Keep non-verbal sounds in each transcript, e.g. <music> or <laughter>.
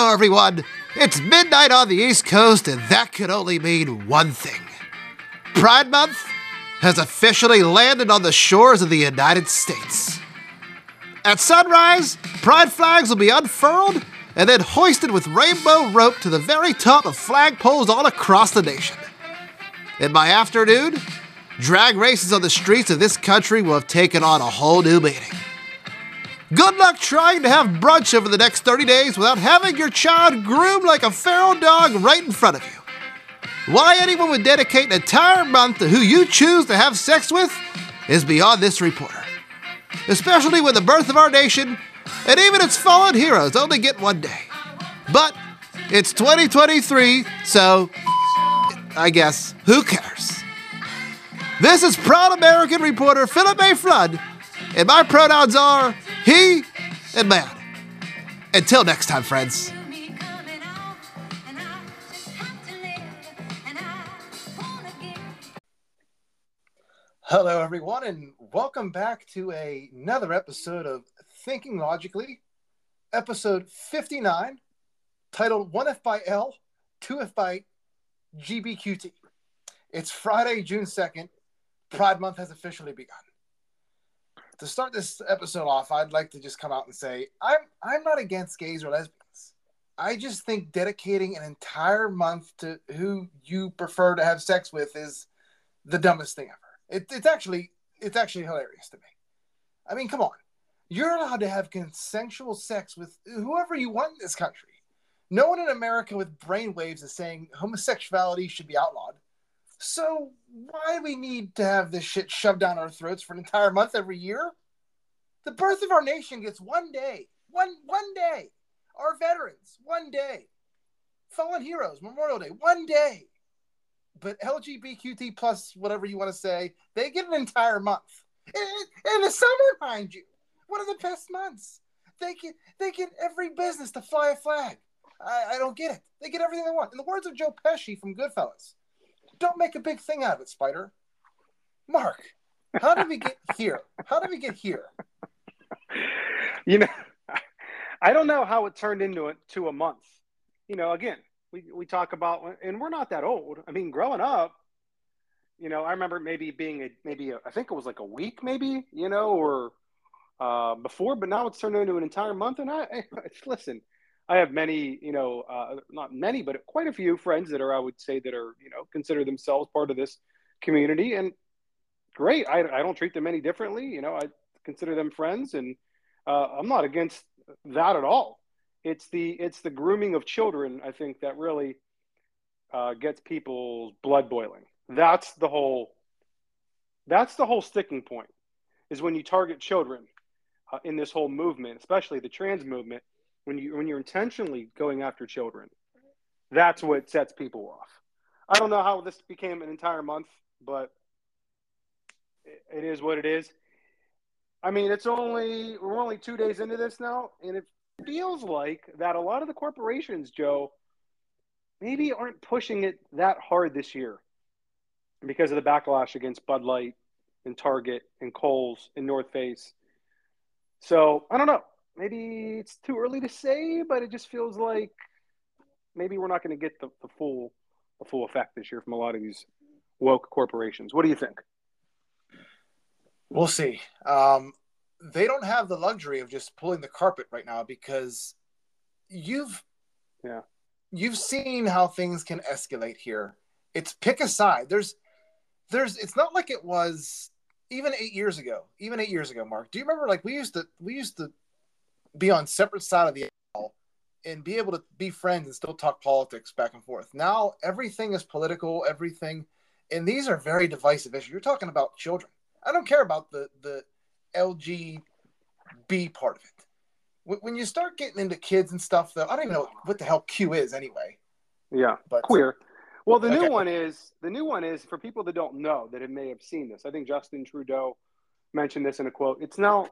Hello, everyone. It's midnight on the East Coast, and that could only mean one thing Pride Month has officially landed on the shores of the United States. At sunrise, pride flags will be unfurled and then hoisted with rainbow rope to the very top of flagpoles all across the nation. In my afternoon, drag races on the streets of this country will have taken on a whole new meaning. Good luck trying to have brunch over the next 30 days without having your child groomed like a feral dog right in front of you. Why anyone would dedicate an entire month to who you choose to have sex with is beyond this reporter. Especially when the birth of our nation and even its fallen heroes only get one day. But it's 2023, so I guess who cares? This is proud American reporter Phillip A. Flood, and my pronouns are he and man. Until next time, friends. Hello, everyone, and welcome back to a, another episode of Thinking Logically, episode 59, titled 1F by L, 2F by GBQT. It's Friday, June 2nd. Pride Month has officially begun. To start this episode off, I'd like to just come out and say I'm I'm not against gays or lesbians. I just think dedicating an entire month to who you prefer to have sex with is the dumbest thing ever. It, it's actually it's actually hilarious to me. I mean, come on. You're allowed to have consensual sex with whoever you want in this country. No one in America with brainwaves is saying homosexuality should be outlawed. So why do we need to have this shit shoved down our throats for an entire month every year? The birth of our nation gets one day. One one day. Our veterans, one day. Fallen heroes, Memorial Day, one day. But LGBTQT plus whatever you want to say, they get an entire month. In, in the summer, mind you. One of the best months. They get they get every business to fly a flag. I, I don't get it. They get everything they want. In the words of Joe Pesci from Goodfellas, don't make a big thing out of it, Spider. Mark, how did we get <laughs> here? How did we get here? You know, <laughs> I don't know how it turned into a, to a month. You know, again, we, we talk about, and we're not that old. I mean, growing up, you know, I remember maybe being a, maybe a, I think it was like a week, maybe, you know, or uh, before, but now it's turned into an entire month. And I, <laughs> I listen, I have many, you know, uh, not many, but quite a few friends that are, I would say, that are, you know, consider themselves part of this community. And great. I, I don't treat them any differently. You know, I consider them friends, and uh, I'm not against that at all. It's the it's the grooming of children. I think that really uh, gets people's blood boiling. That's the whole. That's the whole sticking point, is when you target children uh, in this whole movement, especially the trans movement when you when you're intentionally going after children, that's what sets people off. I don't know how this became an entire month, but it is what it is. I mean, it's only we're only two days into this now, and it feels like that a lot of the corporations, Joe, maybe aren't pushing it that hard this year because of the backlash against Bud Light and Target and Kohl's and North Face. So I don't know maybe it's too early to say, but it just feels like maybe we're not going to get the, the full the full effect this year from a lot of these woke corporations. What do you think? We'll see. Um, they don't have the luxury of just pulling the carpet right now because you've yeah you've seen how things can escalate here. It's pick a side. There's there's it's not like it was even eight years ago. Even eight years ago, Mark. Do you remember like we used to we used to be on separate side of the aisle and be able to be friends and still talk politics back and forth. Now everything is political, everything, and these are very divisive issues. You're talking about children. I don't care about the the LGB part of it. When you start getting into kids and stuff, though, I don't even know what the hell Q is anyway. Yeah, but queer. Well, the okay. new one is the new one is for people that don't know that it may have seen this. I think Justin Trudeau mentioned this in a quote. It's now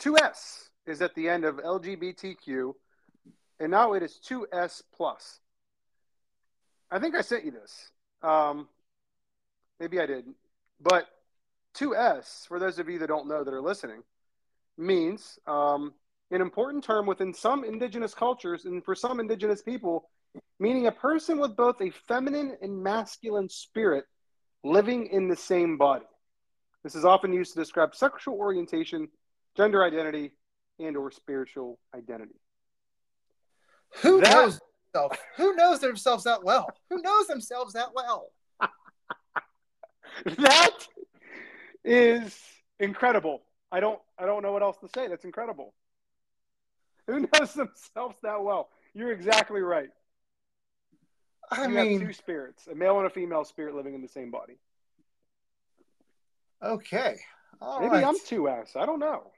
2S. 2S is at the end of LGBTQ, and now it is 2S plus. I think I sent you this. Um, maybe I didn't, but 2S, for those of you that don't know that are listening, means um, an important term within some indigenous cultures and for some indigenous people, meaning a person with both a feminine and masculine spirit living in the same body. This is often used to describe sexual orientation, gender identity, and or spiritual identity. Who that, knows themselves? Who knows themselves that well? Who knows themselves that well? <laughs> that is incredible. I don't I don't know what else to say. That's incredible. Who knows themselves that well? You're exactly right. I you mean, have two spirits, a male and a female spirit living in the same body. Okay. All Maybe right. I'm too ass. I don't know.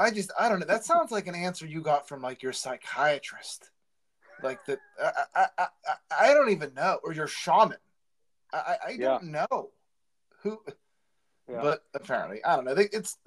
I just I don't know. That sounds like an answer you got from like your psychiatrist. Like that I I, I, I don't even know. Or your shaman. I, I don't yeah. know. Who yeah. but apparently I don't know. It's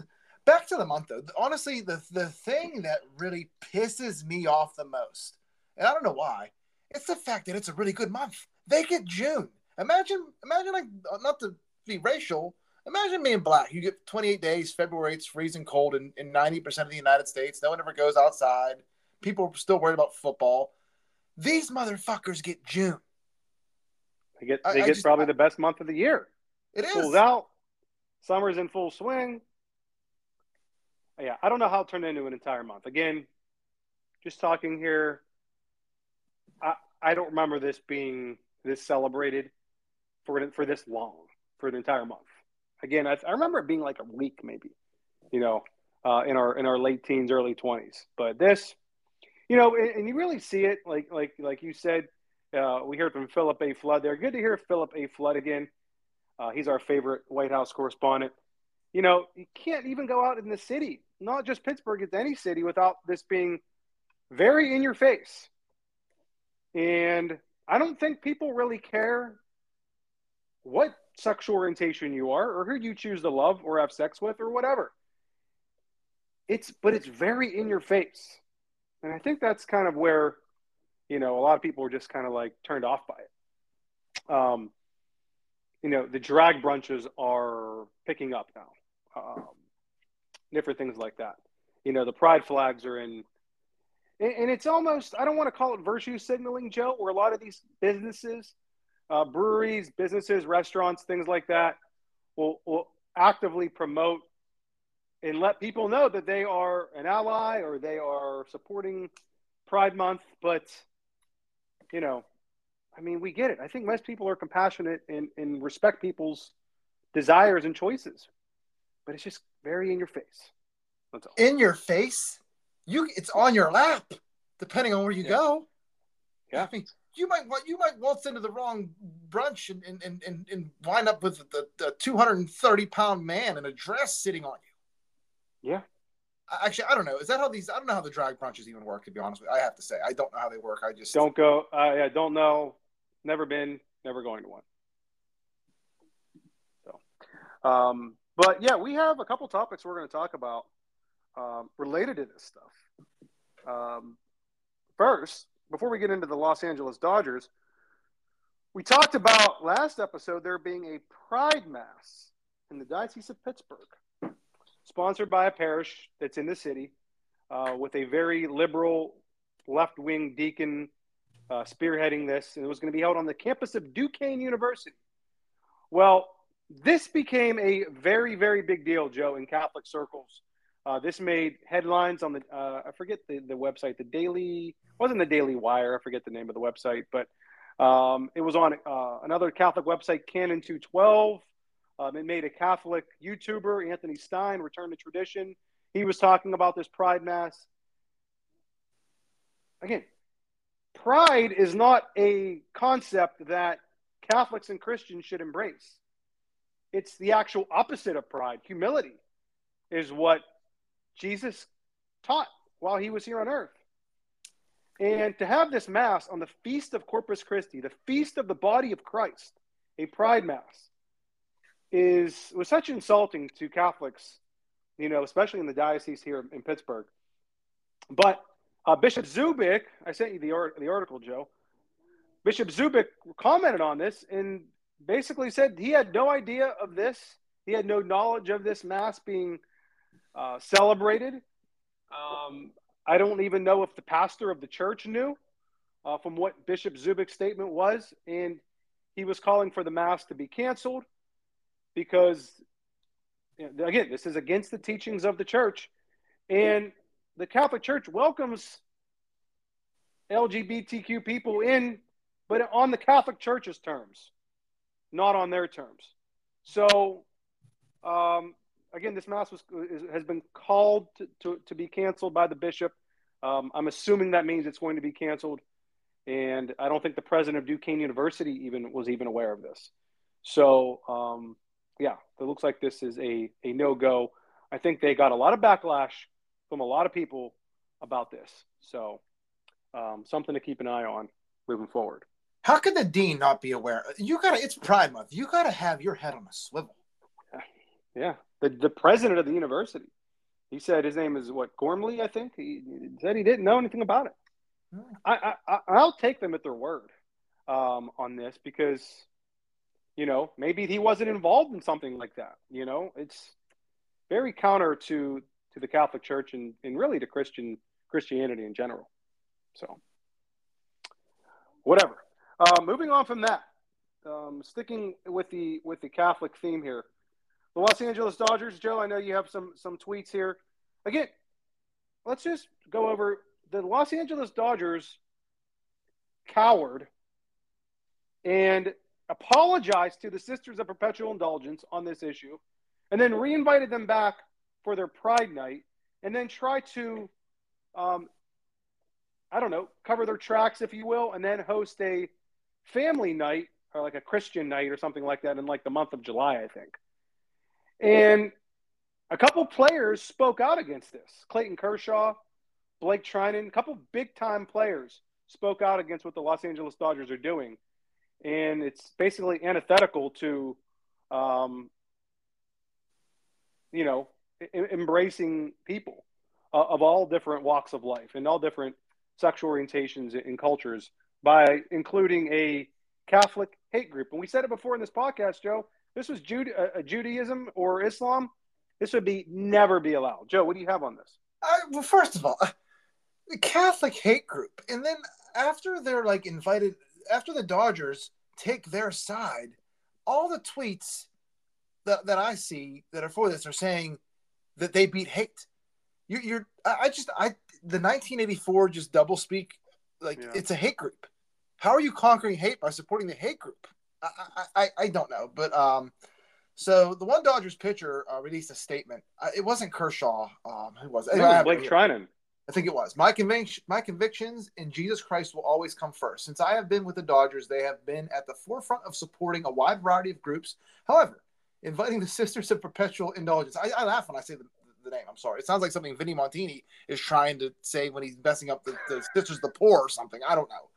back to the month though. Honestly, the the thing that really pisses me off the most, and I don't know why, it's the fact that it's a really good month. They get June. Imagine, imagine like not to be racial. Imagine being black. You get 28 days. February, it's freezing cold in, in 90% of the United States. No one ever goes outside. People are still worried about football. These motherfuckers get June. They get they I, get I just, probably the best month of the year. It is. School's out. Summer's in full swing. Yeah, I don't know how it turned into an entire month. Again, just talking here. I I don't remember this being this celebrated for for this long for an entire month. Again, I, I remember it being like a week maybe, you know, uh, in our in our late teens, early twenties. But this, you know, and, and, you really see it like like like you said. Uh, we heard from Phillip A. Flood there. Good to hear Phillip A. Flood again. Uh, he's our favorite White House correspondent you know, you can't even go out in the city, not just Pittsburgh, it's any city without this being very in your face. And I don't think people really care what sexual orientation you are or who you choose to love or have sex with or whatever. It's but it's very in your face. And I think that's kind of where, you know, a lot of people are just kind of like turned off by it. Um, you know, the drag brunches are picking up now um, different things like that. You know, the pride flags are in, and, it's almost, I don't want to call it virtue signaling, Joe, where a lot of these businesses, uh, breweries, businesses, restaurants, things like that, will, will actively promote and let people know that they are an ally or they are supporting Pride Month. But, you know, I mean, we get it. I think most people are compassionate and, and respect people's desires and choices but it's just very in your face. That's all. In your face? You it's on your lap, depending on where you yeah. go. Yeah. I mean, you might you might waltz into the wrong brunch and and, and, and wind up with the, the 230 pound man in a dress sitting on you. Yeah. Actually, I don't know. Is that how these? I don't know how the drag brunches even work. To be honest with you, I have to say, I don't know how they work. I just don't go. I, yeah, don't know. Never been. Never going to one. So, um, but yeah, we have a couple topics we're going to talk about um, related to this stuff. Um, first, before we get into the Los Angeles Dodgers, we talked about last episode there being a Pride Mass in the Diocese of Pittsburgh, sponsored by a parish that's in the city, uh, with a very liberal left wing deacon uh, spearheading this. And it was going to be held on the campus of Duquesne University. Well, this became a very, very big deal, Joe, in Catholic circles. Uh, this made headlines on the uh, I forget the, the website, the Daily wasn't the Daily Wire. I forget the name of the website, but um, it was on uh, another Catholic website, Canon Two Twelve. Um, it made a Catholic YouTuber, Anthony Stine, return to tradition. He was talking about this Pride Mass. Again, pride is not a concept that Catholics and Christians should embrace. It's the actual opposite of pride. Humility is what Jesus taught while he was here on earth. And to have this Mass on the Feast of Corpus Christi, the feast of the body of Christ, a pride Mass, is was such insulting to Catholics, you know, especially in the diocese here in Pittsburgh. But uh, Bishop Zubik, I sent you the, the article, Joe. Bishop Zubik commented on this and basically said he had no idea of this. He had no knowledge of this mass being uh, celebrated. Um, I don't even know if the pastor of the church knew uh, from what Bishop Zubik's statement was. And he was calling for the Mass to be canceled because, you know, again, this is against the teachings of the church. And the Catholic Church welcomes LGBTQ people in, but on the Catholic Church's terms, not on their terms. So, um, again, this mass was, has been called to, to, to be canceled by the bishop. Um, I'm assuming that means it's going to be canceled. And I don't think the president of Duquesne University even was even aware of this. So, um, yeah, it looks like this is a, a no go. I think they got a lot of backlash from a lot of people about this. So, um, something to keep an eye on moving forward. How could the dean not be aware? You gotta. It's Pride Month. You gotta have your head on a swivel. Yeah, the the president of the university. He said his name is what Gormley, I think. He, said he didn't know anything about it. Hmm. I, I I'll take them at their word um, on this because you know maybe he wasn't involved in something like that. You know, it's very counter to to the Catholic Church and, and really to Christian Christianity in general. So, whatever. Uh, moving on from that, um, sticking with the with the Catholic theme here, the Los Angeles Dodgers. Joe, I know you have some some tweets here. Again, let's just go over the Los Angeles Dodgers coward and apologized to the Sisters of Perpetual Indulgence on this issue, and then reinvited them back for their Pride Night, and then try to um, I don't know, cover their tracks, if you will, and then host a family night or like a Christian night or something like that in like the month of July, I think. And a couple players spoke out against this. Clayton Kershaw, Blake Treinen, a couple big time players spoke out against what the Los Angeles Dodgers are doing. And it's basically antithetical to, um, you know, embracing people uh, of all different walks of life and all different sexual orientations and cultures by including a Catholic hate group. And we said it before in this podcast, Joe. This was Jude, uh, Judaism or Islam. This would be never be allowed. Joe, what do you have on this? Uh, well, first of all, the Catholic hate group, and then after they're like invited, after the Dodgers take their side, all the tweets that, that I see that are for this are saying that they beat hate. You, you're, I just, I the 1984 just double speak like yeah. it's a hate group how are you conquering hate by supporting the hate group i i, I don't know but um so the one dodgers pitcher uh, released a statement uh, it wasn't kershaw um who was it, was blake treinen I think it was. My conviction, my convictions in Jesus Christ will always come first. Since I have been with the Dodgers, they have been at the forefront of supporting a wide variety of groups. However, inviting the <laughs> Sisters of Perpetual Indulgence. I, I laugh when I say the, the name. I'm sorry. It sounds like something Vinny Montini is trying to say when he's messing up the, the Sisters the Poor or something. I don't know.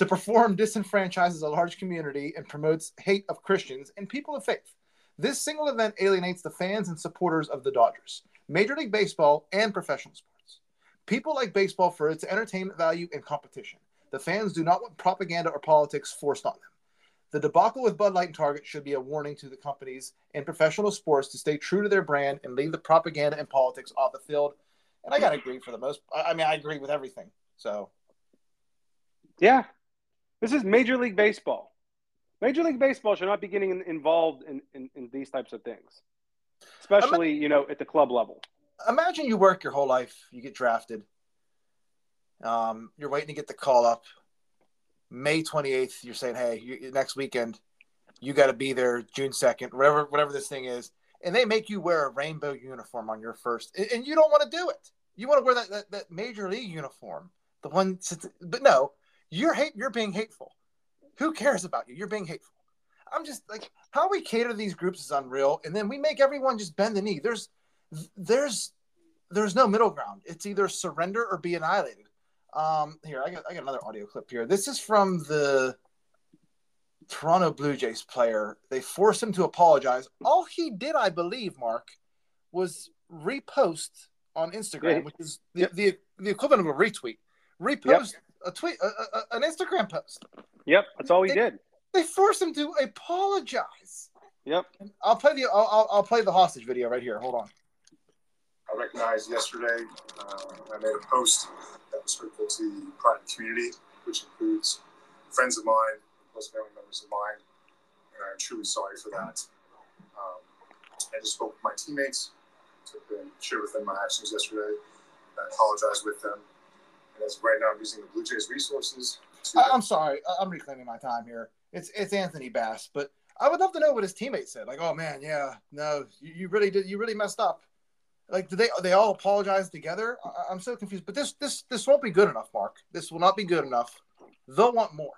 To perform disenfranchises a large community and promotes hate of Christians and people of faith. This single event alienates the fans and supporters of the Dodgers, Major League Baseball, and professional sports. People like baseball for its entertainment value and competition. The fans do not want propaganda or politics forced on them. The debacle with Bud Light and Target should be a warning to the companies and professional sports to stay true to their brand and leave the propaganda and politics off the field. And I got to agree for the most. I mean, I agree with everything. So, yeah, this is Major League Baseball. Major League Baseball should not be getting involved in, in, in these types of things, especially you know at the club level. Imagine you work your whole life, you get drafted. Um, you're waiting to get the call up May 28th, you're saying, hey, you, next weekend, you got to be there June 2nd, whatever, whatever this thing is. And they make you wear a rainbow uniform on your first, and you don't want to do it. You want to wear that, that, that major league uniform, the one, but no, you're hate, you're being hateful. Who cares about you? You're being hateful. I'm just like, how we cater to these groups is unreal. And then we make everyone just bend the knee. There's, there's, there's no middle ground. It's either surrender or be annihilated. Um, here I got I got another audio clip here. This is from the Toronto Blue Jays player. They forced him to apologize. All he did, I believe, Mark, was repost on Instagram, yeah. which is the, yep. the, the equivalent of a retweet. Repost yep. A tweet, a, a, an Instagram post. Yep, that's all he they, did. They forced him to apologize. Yep. I'll play the I'll, I'll play the hostage video right here. Hold on. I recognized yesterday. Uh, I made a post that was hurtful to the private community, which includes friends of mine, close family members of mine, and I'm truly sorry for that. Um, I just spoke with my teammates, and shared with them my actions yesterday. I apologize with them. And as right now, I'm using the Blue Jays resources. I, am sorry, I'm reclaiming my time here. It's it's Anthony Bass, but I would love to know what his teammates said. Like, oh man, yeah, no, you, you really did, you really messed up. Like, do they they all apologize together? I, I'm so confused. But this this this won't be good enough, Mark. This will not be good enough. They'll want more.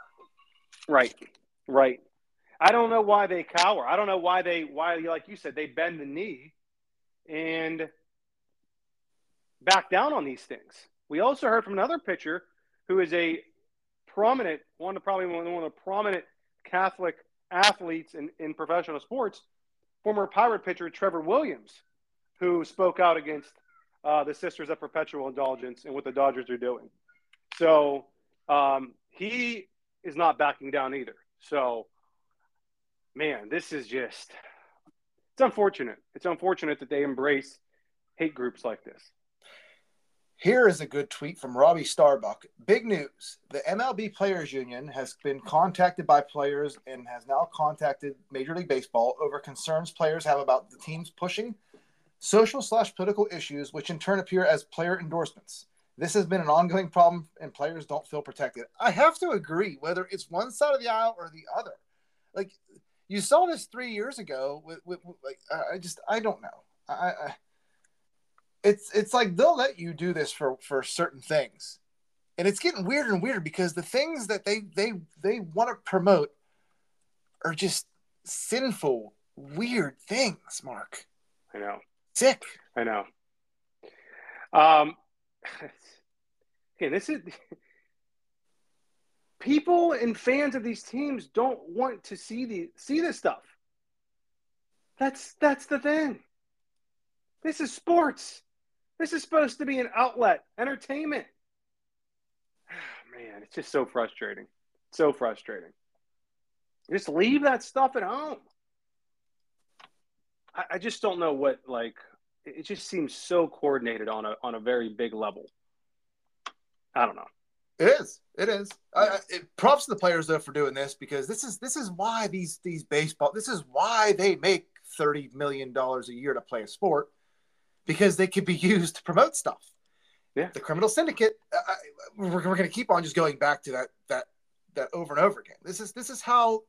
Right, right. I don't know why they cower. I don't know why they why like you said they bend the knee and back down on these things. We also heard from another pitcher who is a prominent one of probably one of the prominent Catholic athletes in, in professional sports, former Pirate pitcher Trevor Williams, who spoke out against uh, the Sisters of Perpetual Indulgence and what the Dodgers are doing. So um, he is not backing down either. So, man, this is just, it's unfortunate. It's unfortunate that they embrace hate groups like this. Here is a good tweet from Robbie Starbuck. Big news. The MLB Players Union has been contacted by players and has now contacted Major League Baseball over concerns players have about the teams pushing social slash political issues, which in turn appear as player endorsements. This has been an ongoing problem and players don't feel protected. I have to agree, whether it's one side of the aisle or the other. Like you saw this three years ago with, with, with like I just I don't know. I, I it's it's like they'll let you do this for for certain things. And it's getting weirder and weirder because the things that they they they want to promote are just sinful weird things mark. I know. Sick. I know. Um <laughs> okay this is <laughs> people and fans of these teams don't want to see the see this stuff. That's that's the thing. This is sports this is supposed to be an outlet, entertainment. <sighs> Man, it's just so frustrating. So frustrating. Just leave that stuff at home. I, I just don't know what like it just seems so coordinated on a on a very big level. I don't know. It is. It is. I, it, props to the players though for doing this because this is this is why these these baseball this is why they make thirty million dollars a year to play a sport because they could be <laughs> used to promote stuff. Yeah. The criminal syndicate. Uh, we're, we're going to keep on just going back to that that that over and over again. This is this is how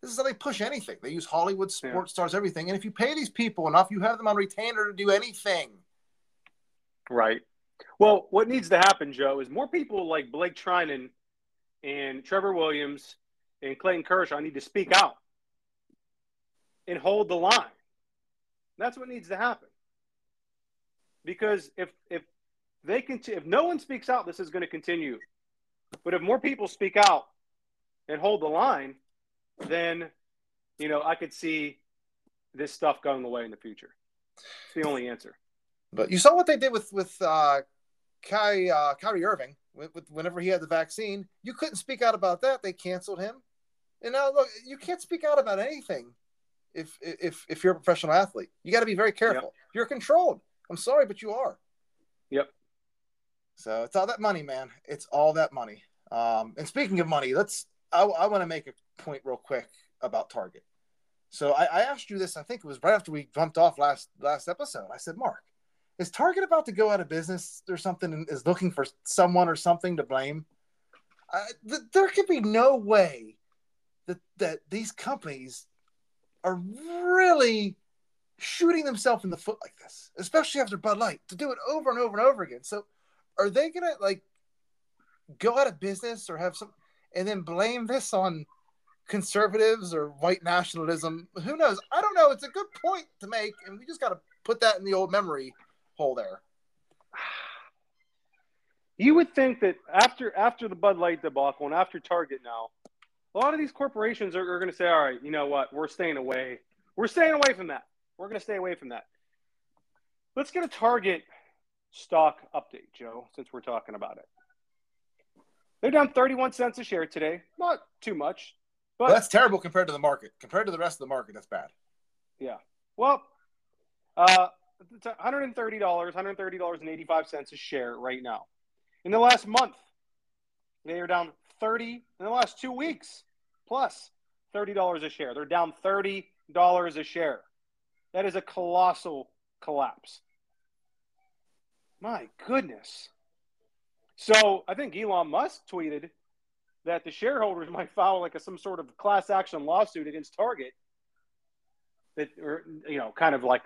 this is how they push anything. They use Hollywood sports yeah. stars, everything. And if you pay these people enough, you have them on retainer to do anything. Right. Well, what needs to happen, Joe, is more people like Blake Treinen and Trevor Williams and Clayton Kershaw need to speak out and hold the line. That's what needs to happen because if if they can if no one speaks out, this is going to continue. But if more people speak out and hold the line, then you know I could see this stuff going away in the future. It's the only answer. But you saw what they did with with uh, Ky, uh, Kyrie Irving. With, with, whenever he had the vaccine, you couldn't speak out about that. They canceled him. And now look, you can't speak out about anything if if if you're a professional athlete. You got to be very careful. Yep. You're controlled. I'm sorry, but you are. Yep. So it's all that money, man. It's all that money. Um, and speaking of money, let's. I, I want to make a point real quick about Target. So I, I, asked you this. I think it was right after we jumped off last last episode. I said, Mark, is Target about to go out of business or something? And is looking for someone or something to blame? Uh, th- there could be no way that that these companies are really shooting themselves in the foot like this, especially after Bud Light, to do it over and over and over again. So, are they gonna like go out of business or have some, and then blame this on conservatives or white nationalism? Who knows? I don't know. It's a good point to make, and we just got to put that in the old memory hole there. <sighs> You would think that after after the Bud Light debacle and after Target now, a lot of these corporations are, are going to say, "All right, you know what? We're staying away. We're staying away from that." We're going to stay away from that. Let's get a target stock update, Joe, since we're talking about it. They're down 31 cents a share today. Not too much. But well, that's terrible compared to the market. Compared to the rest of the market, that's bad. Yeah. Well, uh, it's $130, $130.85 a share right now. In the last month, they are down 30 in the last two weeks, plus $30 a share. They're down $30 a share. That is a colossal collapse. My goodness. So I think Elon Musk tweeted that the shareholders <laughs> might file like a, some sort of class action lawsuit against Target. That, or, you know, kind of like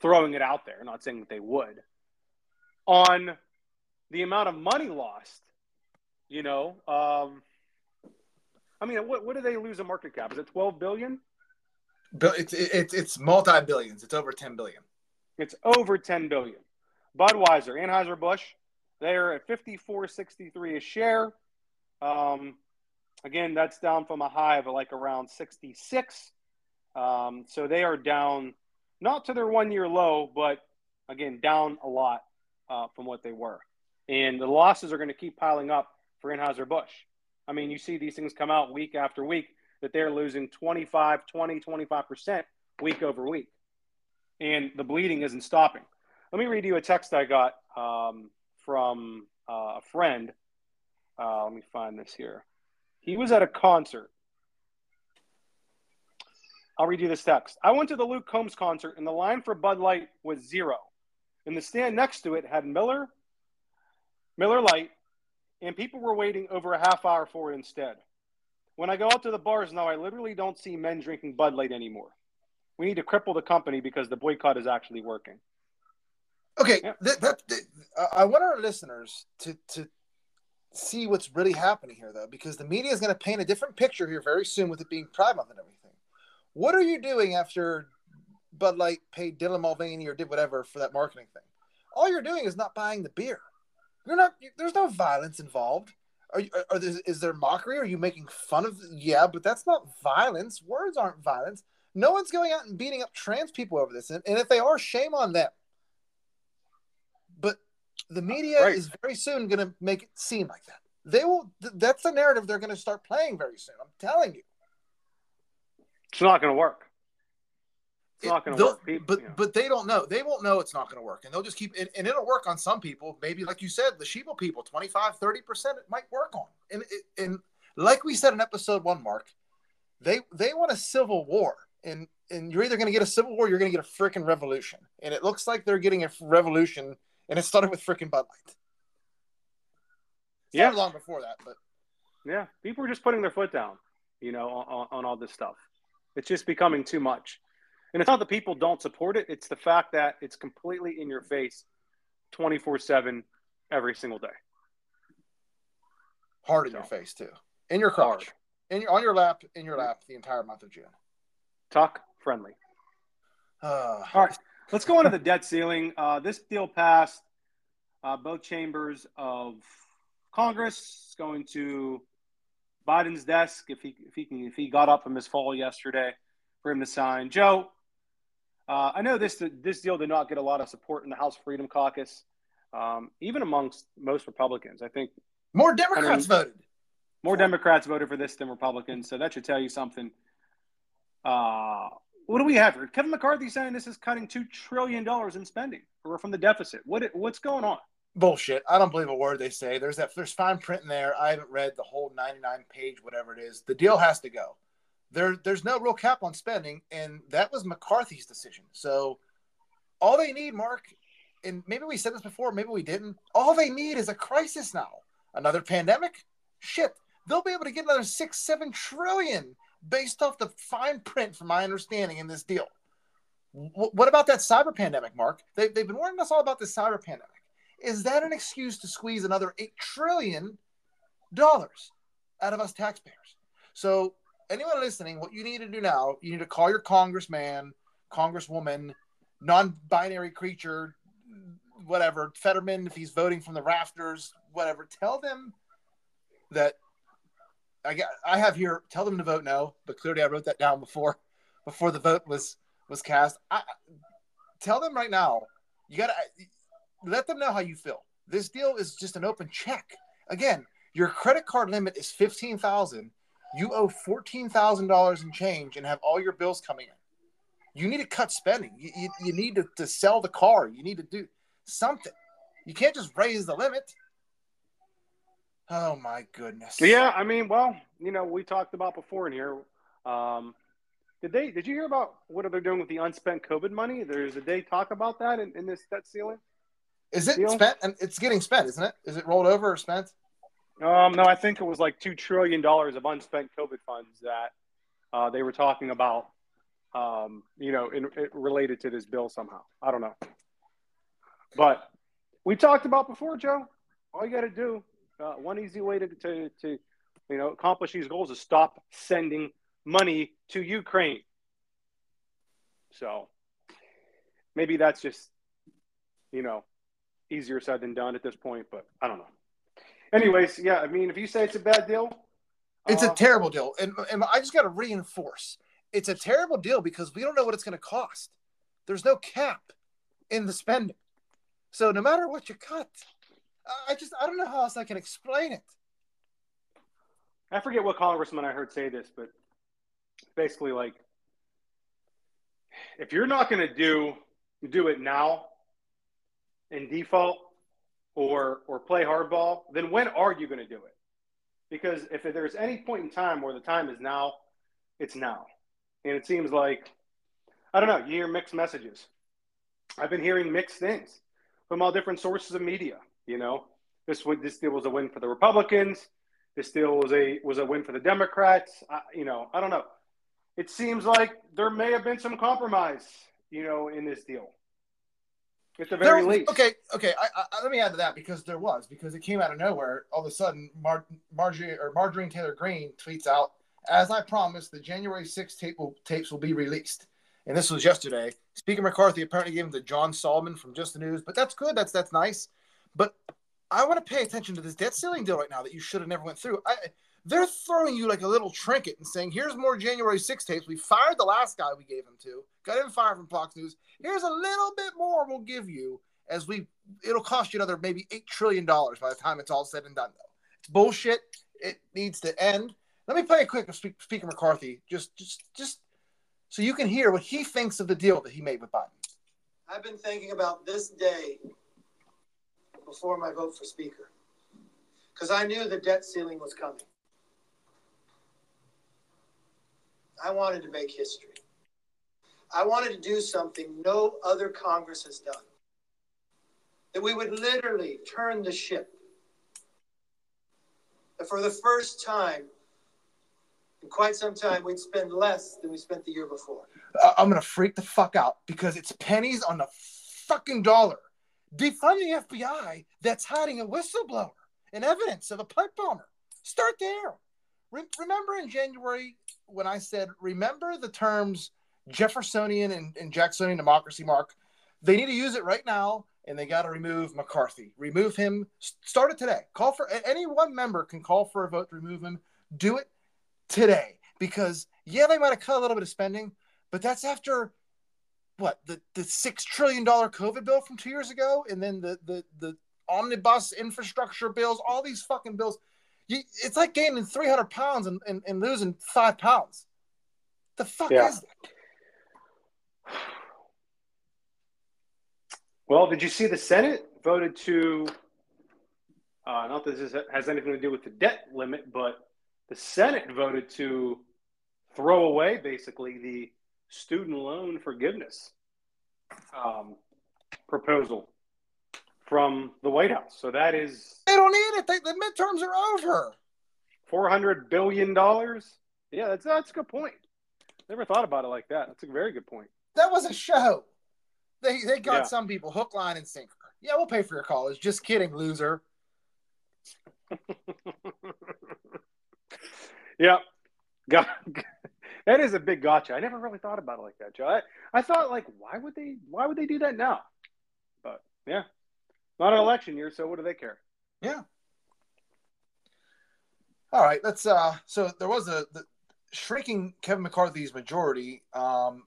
throwing it out there, not saying that they would, on the amount of money lost. You know, um, I mean, what, what do they lose in market cap? Is it 12 billion? It's it's it's multi billions. It's over 10 billion. It's over 10 billion. Budweiser, Anheuser Busch, they're at 54.63 a share. Um, again, that's down from a high of like around 66. Um, so they are down, not to their one year low, but again, down a lot uh, from what they were. And the losses are going to keep piling up for Anheuser-Busch. I mean, you see these things come out week after week that they're losing 25, 20, 25% week over week. And the bleeding isn't stopping. Let me read you a text I got um, from uh, a friend uh, let me find this here. He was at a concert. I'll read you this text. I went to the Luke Combs concert, and the line for Bud Light was zero. And the stand next to it had Miller, Miller Lite, and people were waiting over a half hour for it instead. When I go out to the bars now, I literally don't see men drinking Bud Light anymore. We need to cripple the company because the boycott is actually working. Okay, yeah. that, that, that, I want our listeners to to see what's really happening here, though, because the media is going to paint a different picture here very soon with it being Pride Month and everything. What are you doing after Bud Light paid Dylan Mulvaney or did whatever for that marketing thing? All you're doing is not buying the beer. You're not. There's no violence involved. Are, you, are, there, is there mockery? Are you making fun of? Yeah, but that's not violence. Words aren't violence. No one's going out and beating up trans people over this, and, and if they are, shame on them. But the media right. is very soon going to make it seem like that. They will. Th- that's the narrative they're going to start playing very soon. I'm telling you. It's not going to work. It's not going to work. People, but but they don't know. They won't know it's not going to work, and they'll just keep. And, and, it'll work on some people. Maybe like you said, the Sheba people, 25, 30 percent, it might work on. And and like we said in episode one, Mark, they they want a civil war, and and you're either going to get a civil war, you're going to get a freaking revolution, and it looks like they're getting a revolution and it started with freaking Bud Light. yeah, long before that, but yeah, people are just putting their foot down, you know, on, on all this stuff. It's just becoming too much, and it's not that people don't support it; it's the fact that it's completely in your face, twenty four seven, every single day. Hard in so. your face too, in your car, in your on your lap, in your lap, the entire month of June. Talk friendly. <sighs> Uh, all right. Let's go into the debt ceiling. Uh, this deal passed uh, both chambers of Congress. It's going to Biden's desk if he if he can if he got up from his fall yesterday for him to sign. Joe, uh, I know this this deal did not get a lot of support in the House Freedom Caucus, um, even amongst most Republicans. I think more Democrats voted. More Democrats voted for this than Republicans, so that should tell you something. Uh, what do we have here? Kevin McCarthy saying this is cutting two trillion dollars in spending or from the deficit. What what's going on? Bullshit. I don't believe a word they say. There's that there's fine print in there. I haven't read the whole 99 page, whatever it is. The deal has to go. There, there's no real cap on spending, and that was McCarthy's decision. So all they need, Mark, and maybe we said this before, maybe we didn't. All they need is a crisis now. Another pandemic? Shit. They'll be able to get another six, seven trillion based off the fine print, from my understanding, in this deal. W- what about that cyber pandemic, Mark? They, they've been warning us all about this cyber pandemic. Is that an excuse to squeeze another $8 trillion out of us taxpayers? So, anyone listening, what you need to do now, you need to call your congressman, congresswoman, non binary creature, whatever, Fetterman, if he's voting from the rafters, whatever. Tell them that I got I have here tell them to vote no, but clearly I wrote that down before before the vote was was cast. I tell them right now, you got to let them know how you feel. This deal is just an open check. Again, your credit card limit is 15,000. You owe $14,000 in change and have all your bills coming in. You need to cut spending. You, you, you need to, to sell the car. You need to do something. You can't just raise the limit. Oh my goodness. Yeah, I mean, well, you know, we talked about before in here. Um, did they? Did you hear about what they're doing with the unspent COVID money? There's a day talk about that in, in this debt ceiling. Is it deal? spent? And it's getting spent, isn't it? Is it rolled over or spent? Um, no, I think it was like two trillion dollars of unspent COVID funds that uh, they were talking about. Um, you know, in, in, related to this bill somehow. I don't know, but we talked about before, Joe. All you got to do, uh, one easy way to, to to you know accomplish these goals is stop sending money to Ukraine. So maybe that's just, you know, easier said than done at this point, but I don't know. Anyways, yeah, I mean, if you say it's a bad deal, it's uh, a terrible deal. And, and I just got to reinforce it's a terrible deal because we don't know what it's going to cost. There's no cap in the spending. So no matter what you cut, I just, I don't know how else I can explain it. I forget what congressman I heard say this, but basically like if you're not going to do do it now in default or or play hardball, then when are you going to do it? Because if there's any point in time where the time is now, it's now. And it seems like I don't know, you hear mixed messages. I've been hearing mixed things from all different sources of media, you know. This this deal was a win for the Republicans. This deal was a was a win for the Democrats. I, you know, I don't know it seems like there may have been some compromise, you know, in this deal. At the very there, least. Okay, okay. I, I, let me add to that because there was because it came out of nowhere. All of a sudden, Mar- Marjorie or Marjorie Taylor Greene tweets out, "As I promised, the January 6th tape will, tapes will be released." And this was yesterday. Speaker McCarthy apparently gave him to John Solomon from Just the News, but that's good. That's that's nice. But I want to pay attention to this debt ceiling deal right now that you should have never went through. I, they're throwing you like a little trinket and saying, here's more January 6 tapes. We fired the last guy we gave him to, got him fired from Fox News. Here's a little bit more we'll give you as we, it'll cost you another maybe $8 trillion by the time it's all said and done, though. It's bullshit. It needs to end. Let me play a quick Speaker McCarthy, just, just, just so you can hear what he thinks of the deal that he made with Biden. I've been thinking about this day before my vote for Speaker because I knew the debt ceiling was coming. I wanted to make history. I wanted to do something no other Congress has done. That we would literally turn the ship. That for the first time in quite some time, we'd spend less than we spent the year before. I'm going to freak the fuck out because it's pennies on the fucking dollar. Defund the FBI that's hiding a whistleblower and evidence of a pipe bomber. Start there. Re- remember in January when I said, remember the terms Jeffersonian and, and Jacksonian democracy, Mark? They need to use it right now, and they got to remove McCarthy. Remove him. Start it today. Call for any one member can call for a vote to remove him. Do it today because yeah, they might have cut a little bit of spending, but that's after what the the six trillion dollar COVID bill from two years ago, and then the the the omnibus infrastructure bills, all these fucking bills you, it's like gaining 300 pounds and, and, and losing five pounds. The fuck yeah. is that? Well, did you see the Senate voted to, uh, not that this has anything to do with the debt limit, but the Senate voted to throw away basically the student loan forgiveness um, proposal from the White House. So that is they don't need it. They, the midterms are over. Four hundred billion dollars. Yeah, that's that's a good point. Never thought about it like that. That's a very good point. That was a show. They they got yeah. some people hook, line, and sinker. Yeah, we'll pay for your college. Just kidding, loser. <laughs> yeah, got. That is a big gotcha. I never really thought about it like that, Joe. I, I thought like, why would they? Why would they do that now? But yeah, not an election year, so what do they care? Yeah. All right, let's. Uh, so there was a the, shrinking Kevin McCarthy's majority. Um,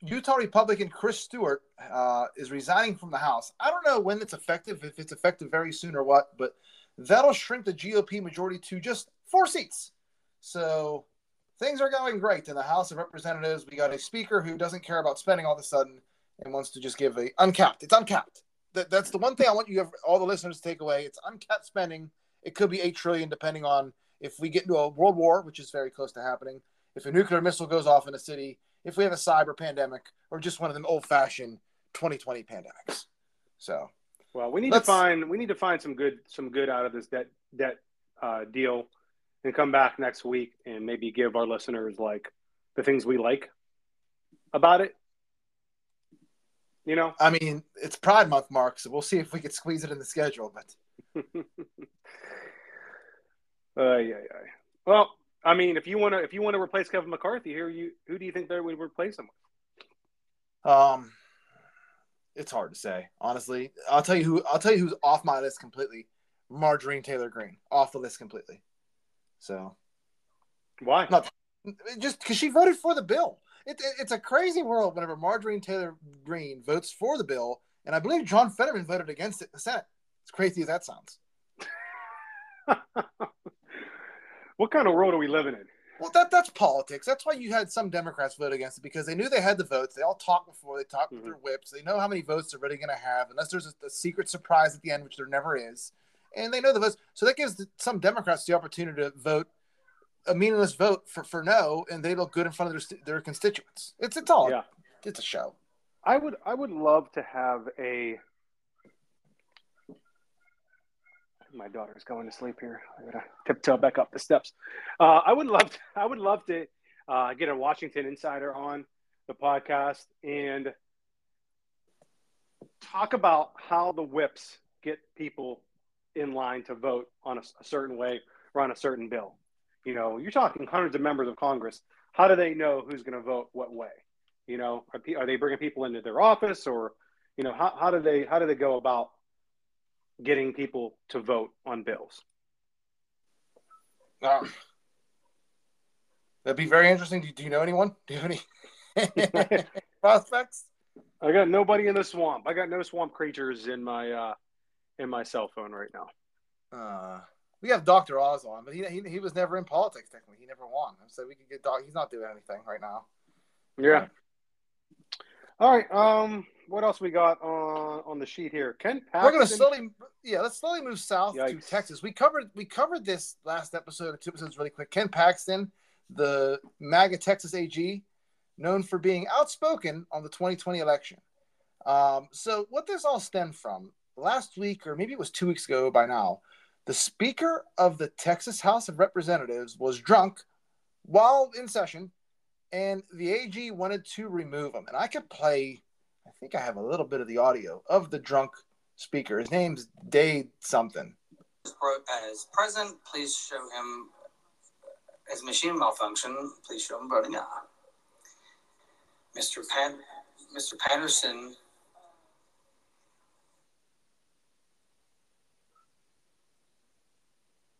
Utah Republican Chris Stewart uh, is resigning from the House. I don't know when it's effective, if it's effective very soon or what, but that'll shrink the GOP majority to just four seats. So things are going great in the House of Representatives. We got a speaker who doesn't care about spending all of a sudden and wants to just give a uncapped. It's uncapped. That, that's the one thing I want you all the listeners to take away. It's uncapped spending. It could be eight trillion, depending on if we get into a world war, which is very close to happening. If a nuclear missile goes off in a city, if we have a cyber pandemic, or just one of them old-fashioned 2020 pandemics. So, well, we need to find we need to find some good some good out of this debt debt uh, deal, and come back next week and maybe give our listeners like the things we like about it. You know, I mean, it's Pride Month, Mark, so we'll see if we can squeeze it in the schedule. But, <laughs> uh, yeah, yeah. Well, I mean, if you want to, if you want to replace Kevin McCarthy here, you who do you think they would replace him with? Um, it's hard to say, honestly. I'll tell you who. I'll tell you who's off my list completely. Marjorie Taylor Greene off the list completely. So, why? Not just because she voted for the bill. It, it, it's a crazy world whenever Marjorie Taylor Greene votes for the bill, and I believe John Fetterman voted against it in the Senate. As crazy as that sounds. <laughs> what kind of world are we living in? Well, that that's politics. That's why you had some Democrats vote against it because they knew they had the votes. They all talked before they talked mm-hmm. with their whips. They know how many votes they're really going to have, unless there's a, a, secret surprise at the end, which there never is. And they know the votes, so that gives some Democrats the opportunity to vote a meaningless vote for, for no, and they look good in front of their their constituents. It's it's all yeah. it's a show. I would I would love to have a. My daughter's going to sleep here. I gotta tiptoe back up the steps. Uh, I would love to, <laughs> I would love to uh, get a Washington insider on the podcast and talk about how the whips get people in line to vote on a, a certain way or on a certain bill. You know, you're talking hundreds of members of Congress. How do they know who's going to vote what way? You know, are, are they bringing people into their office, or you know, how, how do they how do they go about getting people to vote on bills? Um, that'd be very interesting. Do, do you know anyone? Do you have any <laughs> prospects? I got nobody in the swamp. I got no swamp creatures in my uh, in my cell phone right now. Uh, we have Doctor Oz on, but he, he he was never in politics. Technically, he never won. So we could get Doc. He's not doing anything right now. Yeah. All right. Um. What else we got on on the sheet here? Ken Paxton. We're gonna slowly, yeah, let's slowly move south Yikes. to Texas. We covered we covered this last episode, of two episodes really quick. Ken Paxton, the MAGA Texas AG, known for being outspoken on the 2020 election. Um, so what this all stemmed from last week, or maybe it was two weeks ago by now, the Speaker of the Texas House of Representatives was drunk while in session, and the AG wanted to remove him. And I could play, I think I have a little bit of the audio of the drunk speaker. His name's Dade something. As president, please show him his machine malfunction. Please show him voting aye. Mr. Pat, Mr. Patterson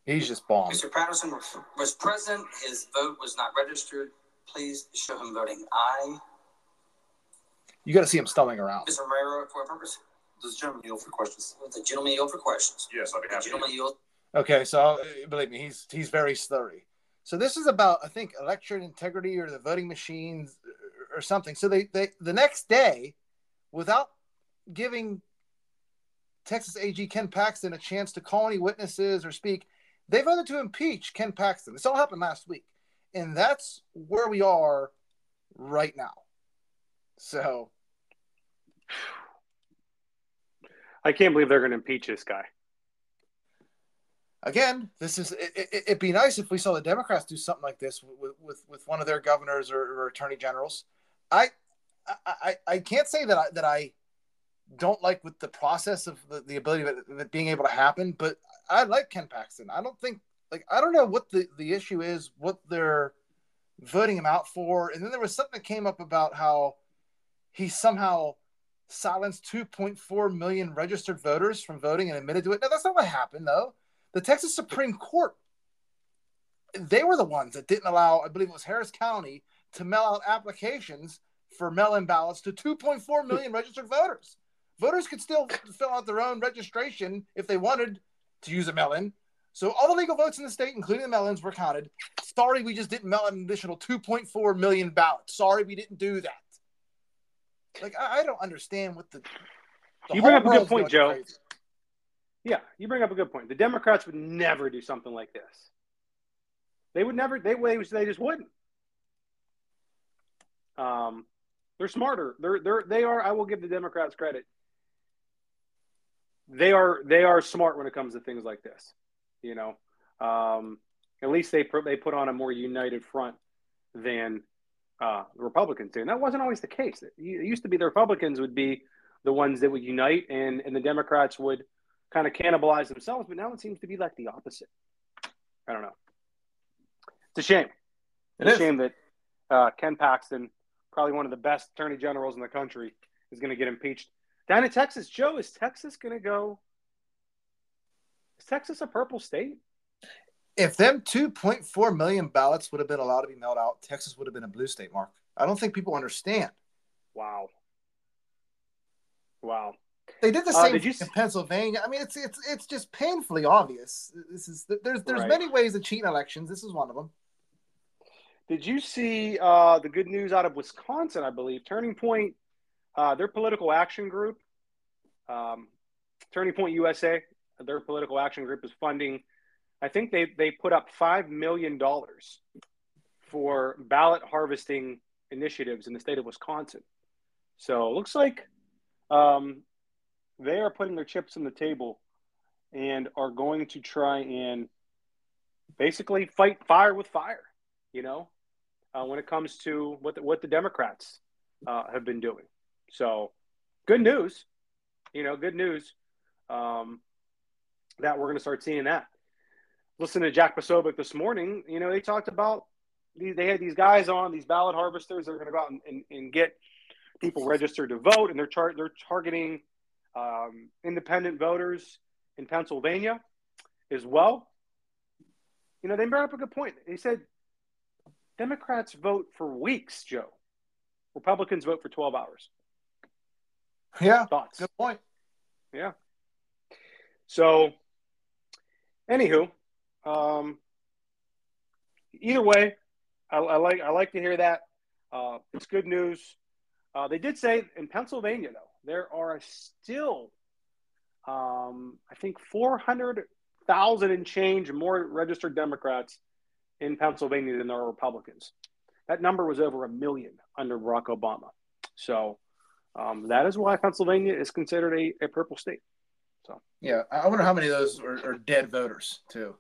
He's just bombed. Mr. Patterson was present. His vote was not registered. Please show him voting aye. You got to see him stumbling around. Mr. Romero, for a purpose? Does the gentleman yield for questions? Does the gentleman yield for questions? Yes, I'll be happy. The gentleman yield. Okay, so uh, believe me, he's he's very slurry. So this is about I think election integrity or the voting machines or something. So they, they the next day, without giving Texas AG Ken Paxton a chance to call any witnesses or speak, they voted to impeach Ken Paxton. This all happened last week. And that's where we are right now. So I can't believe they're going to impeach this guy. Again, this is it, would it, be nice if we saw the Democrats do something like this with with, with one of their governors or, or attorney generals. I, I I can't say that I that I don't like with the process of the, the ability of it, of it being able to happen, but I like Ken Paxton. I don't think like I don't know what the the issue is, what they're voting him out for. And then there was something that came up about how he somehow silenced 2.4 million registered voters from voting and admitted to it. No, that's not what happened though. The Texas Supreme Court they were the ones that didn't allow, I believe it was Harris County, to mail out applications for mail-in ballots to 2.4 million registered voters. Voters could still fill out their own registration if they wanted to use a melon. So all the legal votes in the state, including the melons, were counted. Sorry, we just didn't mail an additional 2.4 million ballots. Sorry, we didn't do that. Like, I, I don't understand what the. the You bring up a good point, Joe. crazy. Yeah, you bring up a good point. The Democrats would never do something like this. They would never. They they, they just wouldn't. Um, they're smarter. They're they're they are. I will give the Democrats credit. They are they are smart when it comes to things like this. You know, um, at least they put they put on a more united front than uh, the Republicans do, and that wasn't always the case. It used to be the Republicans would be the ones that would unite, and and the Democrats would kind of cannibalize themselves. But now it seems to be like the opposite. I don't know. It's a shame. It It's a shame that uh, Ken Paxton, probably one of the best attorney generals in the country, is going to get impeached. Down in Texas, Joe, is Texas going to go? Is Texas a purple state? If them 2.4 million ballots would have been allowed to be mailed out, Texas would have been a blue state, Mark. I don't think people understand. Wow. Wow. They did the Uh, same did you thing in Pennsylvania. I mean, it's it's it's just painfully obvious. This is there's there's Right. many ways to cheat in elections. This is one of them. Did you see uh, the good news out of Wisconsin? I believe Turning Point, uh, their political action group, um, Turning Point USA, their political action group is funding. I think they they put up five million dollars for ballot harvesting initiatives in the state of Wisconsin. So it looks like um, they are putting their chips on the table and are going to try and basically fight fire with fire you know, uh, when it comes to what the, what the Democrats uh, have been doing. So, good news, you know, good news um, that we're going to start seeing that. Listen to Jack Posobiec this morning. You know, they talked about they had these guys on these ballot harvesters. They're going to go out and, and, and get people registered to vote, and they're they're targeting um, independent voters in Pennsylvania as well. You know, they brought up a good point. They said Democrats vote for weeks, Joe. Republicans vote for 12 hours. Yeah, Thoughts? good point. Yeah. So, anywho, um, either way, I, I like I like to hear that. Uh, it's good news. Uh, they did say in Pennsylvania, though, there are still, um, I think, four hundred thousand and change more registered Democrats in Pennsylvania than there are Republicans. That number was over a million under Barack Obama. So um, that is why Pennsylvania is considered a, a purple state. So yeah, I wonder how many of those are, are dead voters too.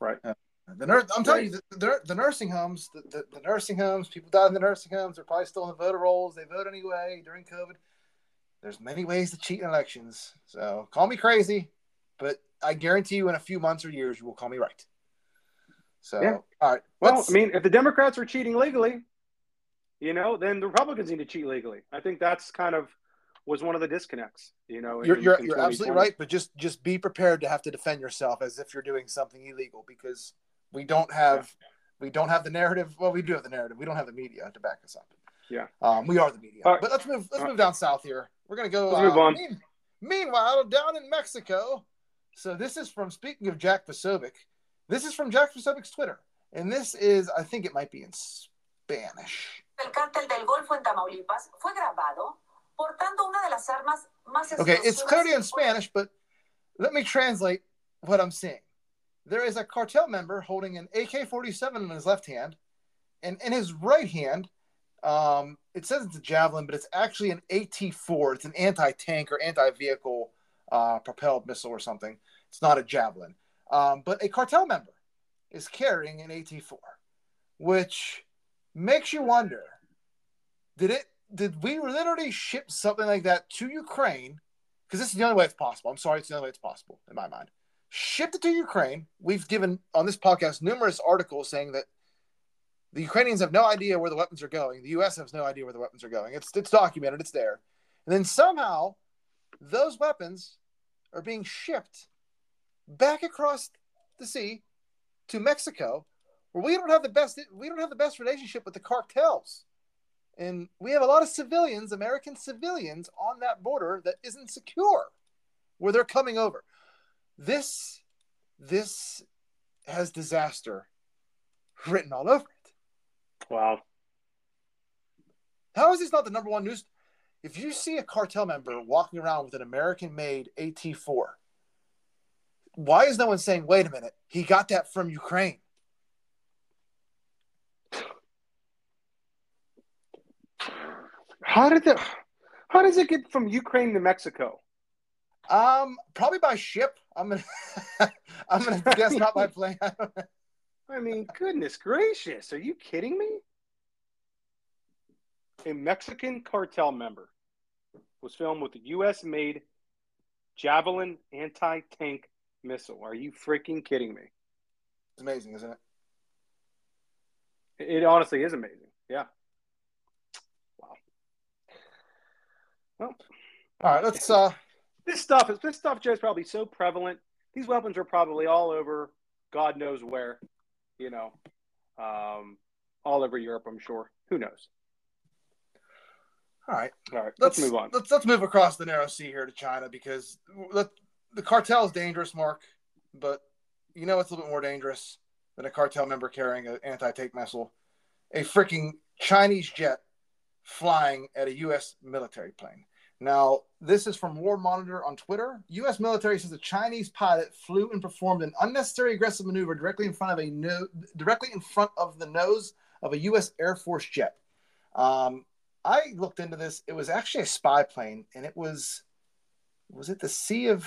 Right. Uh, the nur- I'm telling you, the, the, the nursing homes, the, the, the nursing homes, people die in the nursing homes. They're probably still in the voter rolls. They vote anyway during COVID. There's many ways to cheat in elections. So call me crazy, but I guarantee you, in a few months or years, you will call me right. So, Yeah. all right. Well, I mean, if the Democrats are cheating legally, you know, then the Republicans need to cheat legally. I think that's kind of was one of the disconnects. You know, you're in- you're, in you're absolutely right, but just just be prepared to have to defend yourself as if you're doing something illegal because we don't have we don't have the narrative. Well, we do have the narrative. We don't have the media to back us up. Yeah. um, we are the media. Right. But let's move. Let's All move down south here. We're gonna go. Let's move uh, on. mean- meanwhile, down in Mexico. So this is from speaking of Jack Posobiec. This is from Jack Posobiec's Twitter, and this is I think it might be in Spanish. El cártel del Golfo en Tamaulipas fue grabado portando una de las armas más Okay, it's clearly in Spanish, but let me translate what I'm seeing. There is a cartel member holding an AK 47 in his left hand, and in his right hand, um, it says it's a javelin, but it's actually an AT 4. It's an anti tank or anti vehicle uh, propelled missile or something. It's not a javelin. Um, but a cartel member is carrying an AT 4, which makes you wonder did it did we literally ship something like that to Ukraine? Because this is the only way it's possible. I'm sorry, it's the only way it's possible in my mind. Shipped it to Ukraine. We've given on this podcast numerous articles saying that the Ukrainians have no idea where the weapons are going. The U.S. has no idea where the weapons are going. It's it's documented. It's there. And then somehow those weapons are being shipped back across the sea to Mexico, where we don't have the best we don't have the best relationship with the cartels. And we have a lot of civilians, American civilians, on that border that isn't secure where they're coming over. This this has disaster written all over it. Wow. How is this not the number one news? If you see a cartel member walking around with an American made AT4, why is no one saying, wait a minute, he got that from Ukraine? How did that? How does it get from Ukraine to Mexico? Um, probably by ship. I'm gonna, <laughs> I'm gonna guess not by plane. <laughs> I. I mean, goodness gracious, are you kidding me? A Mexican cartel member was filmed with a U.S. made Javelin anti tank missile. Are you freaking kidding me? It's amazing, isn't it? It honestly is amazing. Yeah. Well, All right, let's. uh this stuff is this stuff, Joe, is probably so prevalent. These weapons are probably all over, God knows where. You know, um, all over Europe. I'm sure. Who knows? All right, All right, let's, move on. Let's let's move across the narrow sea here to China because the, the cartel is dangerous, Mark. But you know it's a little bit more dangerous than a cartel member carrying an anti-tank missile, a freaking Chinese jet flying at a U.S. military plane. Now, this is from War Monitor on Twitter. U.S. military says a Chinese pilot flew and performed an unnecessary aggressive maneuver directly in front of a no, directly in front of the nose of a U.S. Air Force jet. Um, I looked into this. It was actually a spy plane, and it was was it the Sea of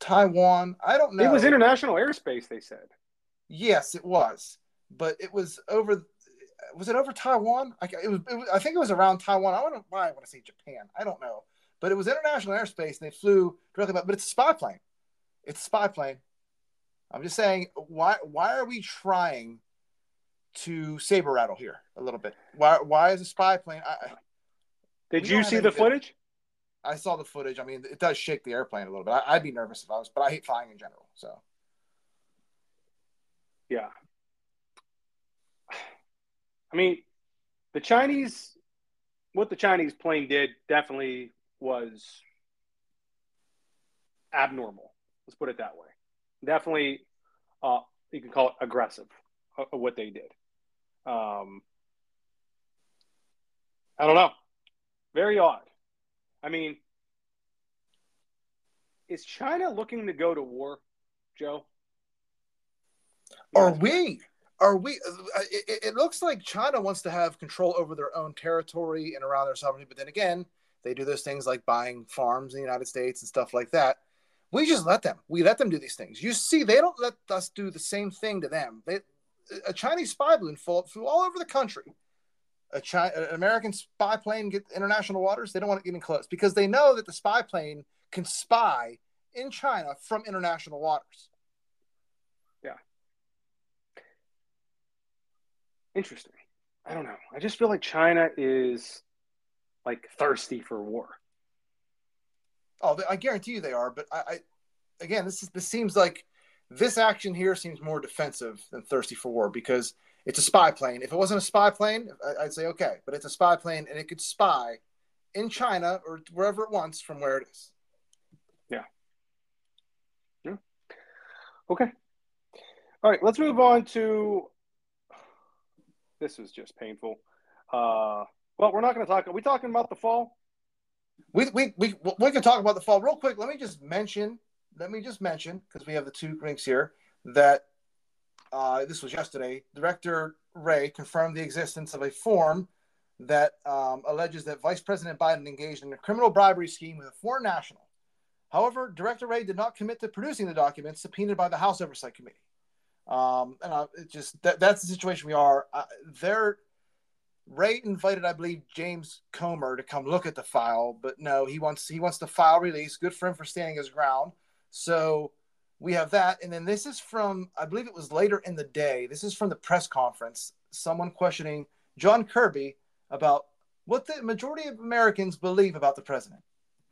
Taiwan? I don't know. It was international airspace. They said. Yes, it was, but it was over. Was it over Taiwan? I, it was, it was. I think it was around Taiwan. I want to. Why I want to say Japan. I don't know, but it was international airspace, and they flew directly. But it's a spy plane. It's a spy plane. I'm just saying. Why? Why are we trying to saber rattle here a little bit? Why? Why is a spy plane? I, Did you see the footage? I saw the footage. I mean, it does shake the airplane a little bit. I, I'd be nervous if I was, but I hate flying in general. So Yeah. I mean, the Chinese, what the Chinese plane did definitely was abnormal. Let's put it that way. Definitely, uh, you can call it aggressive, uh, what they did. Um, I don't know. Very odd. I mean, is China looking to go to war, Joe? are we? Are we? uh, It, it looks like China wants to have control over their own territory and around their sovereignty, but then again, they do those things like buying farms in the United States and stuff like that. We just let them. We let them do these things. You see, they don't let us do the same thing to them. They, a Chinese spy balloon flew, flew all over the country. A China, an American spy plane get international waters. They don't want it getting close because they know that the spy plane can spy in China from international waters. Interesting. I don't know. I just feel like China is like thirsty for war. Oh, I guarantee you they are. But I, I again, this is this seems like this action here seems more defensive than thirsty for war because it's a spy plane. If it wasn't a spy plane, I'd say okay, but it's a spy plane and it could spy in China or wherever it wants from where it is. Yeah. Yeah. Okay. All right, let's move on to this was just painful. Uh well, we're not going to talk. Are we talking about the fall? We we we we can talk about the fall real quick. Let me just mention. Let me just mention because we have the two links here that uh, this was yesterday. Director Wray confirmed the existence of a form that um, alleges that Vice President Biden engaged in a criminal bribery scheme with a foreign national. However, Director Wray did not commit to producing the documents subpoenaed by the House Oversight Committee. Um, and it just that, that's the situation we are. Uh, they're Wray invited, I believe, James Comer to come look at the file, but no, he wants he wants the file released. Good for him for standing his ground. So we have that, and then this is from I believe it was later in the day. This is from the press conference. Someone questioning John Kirby about what the majority of Americans believe about the president.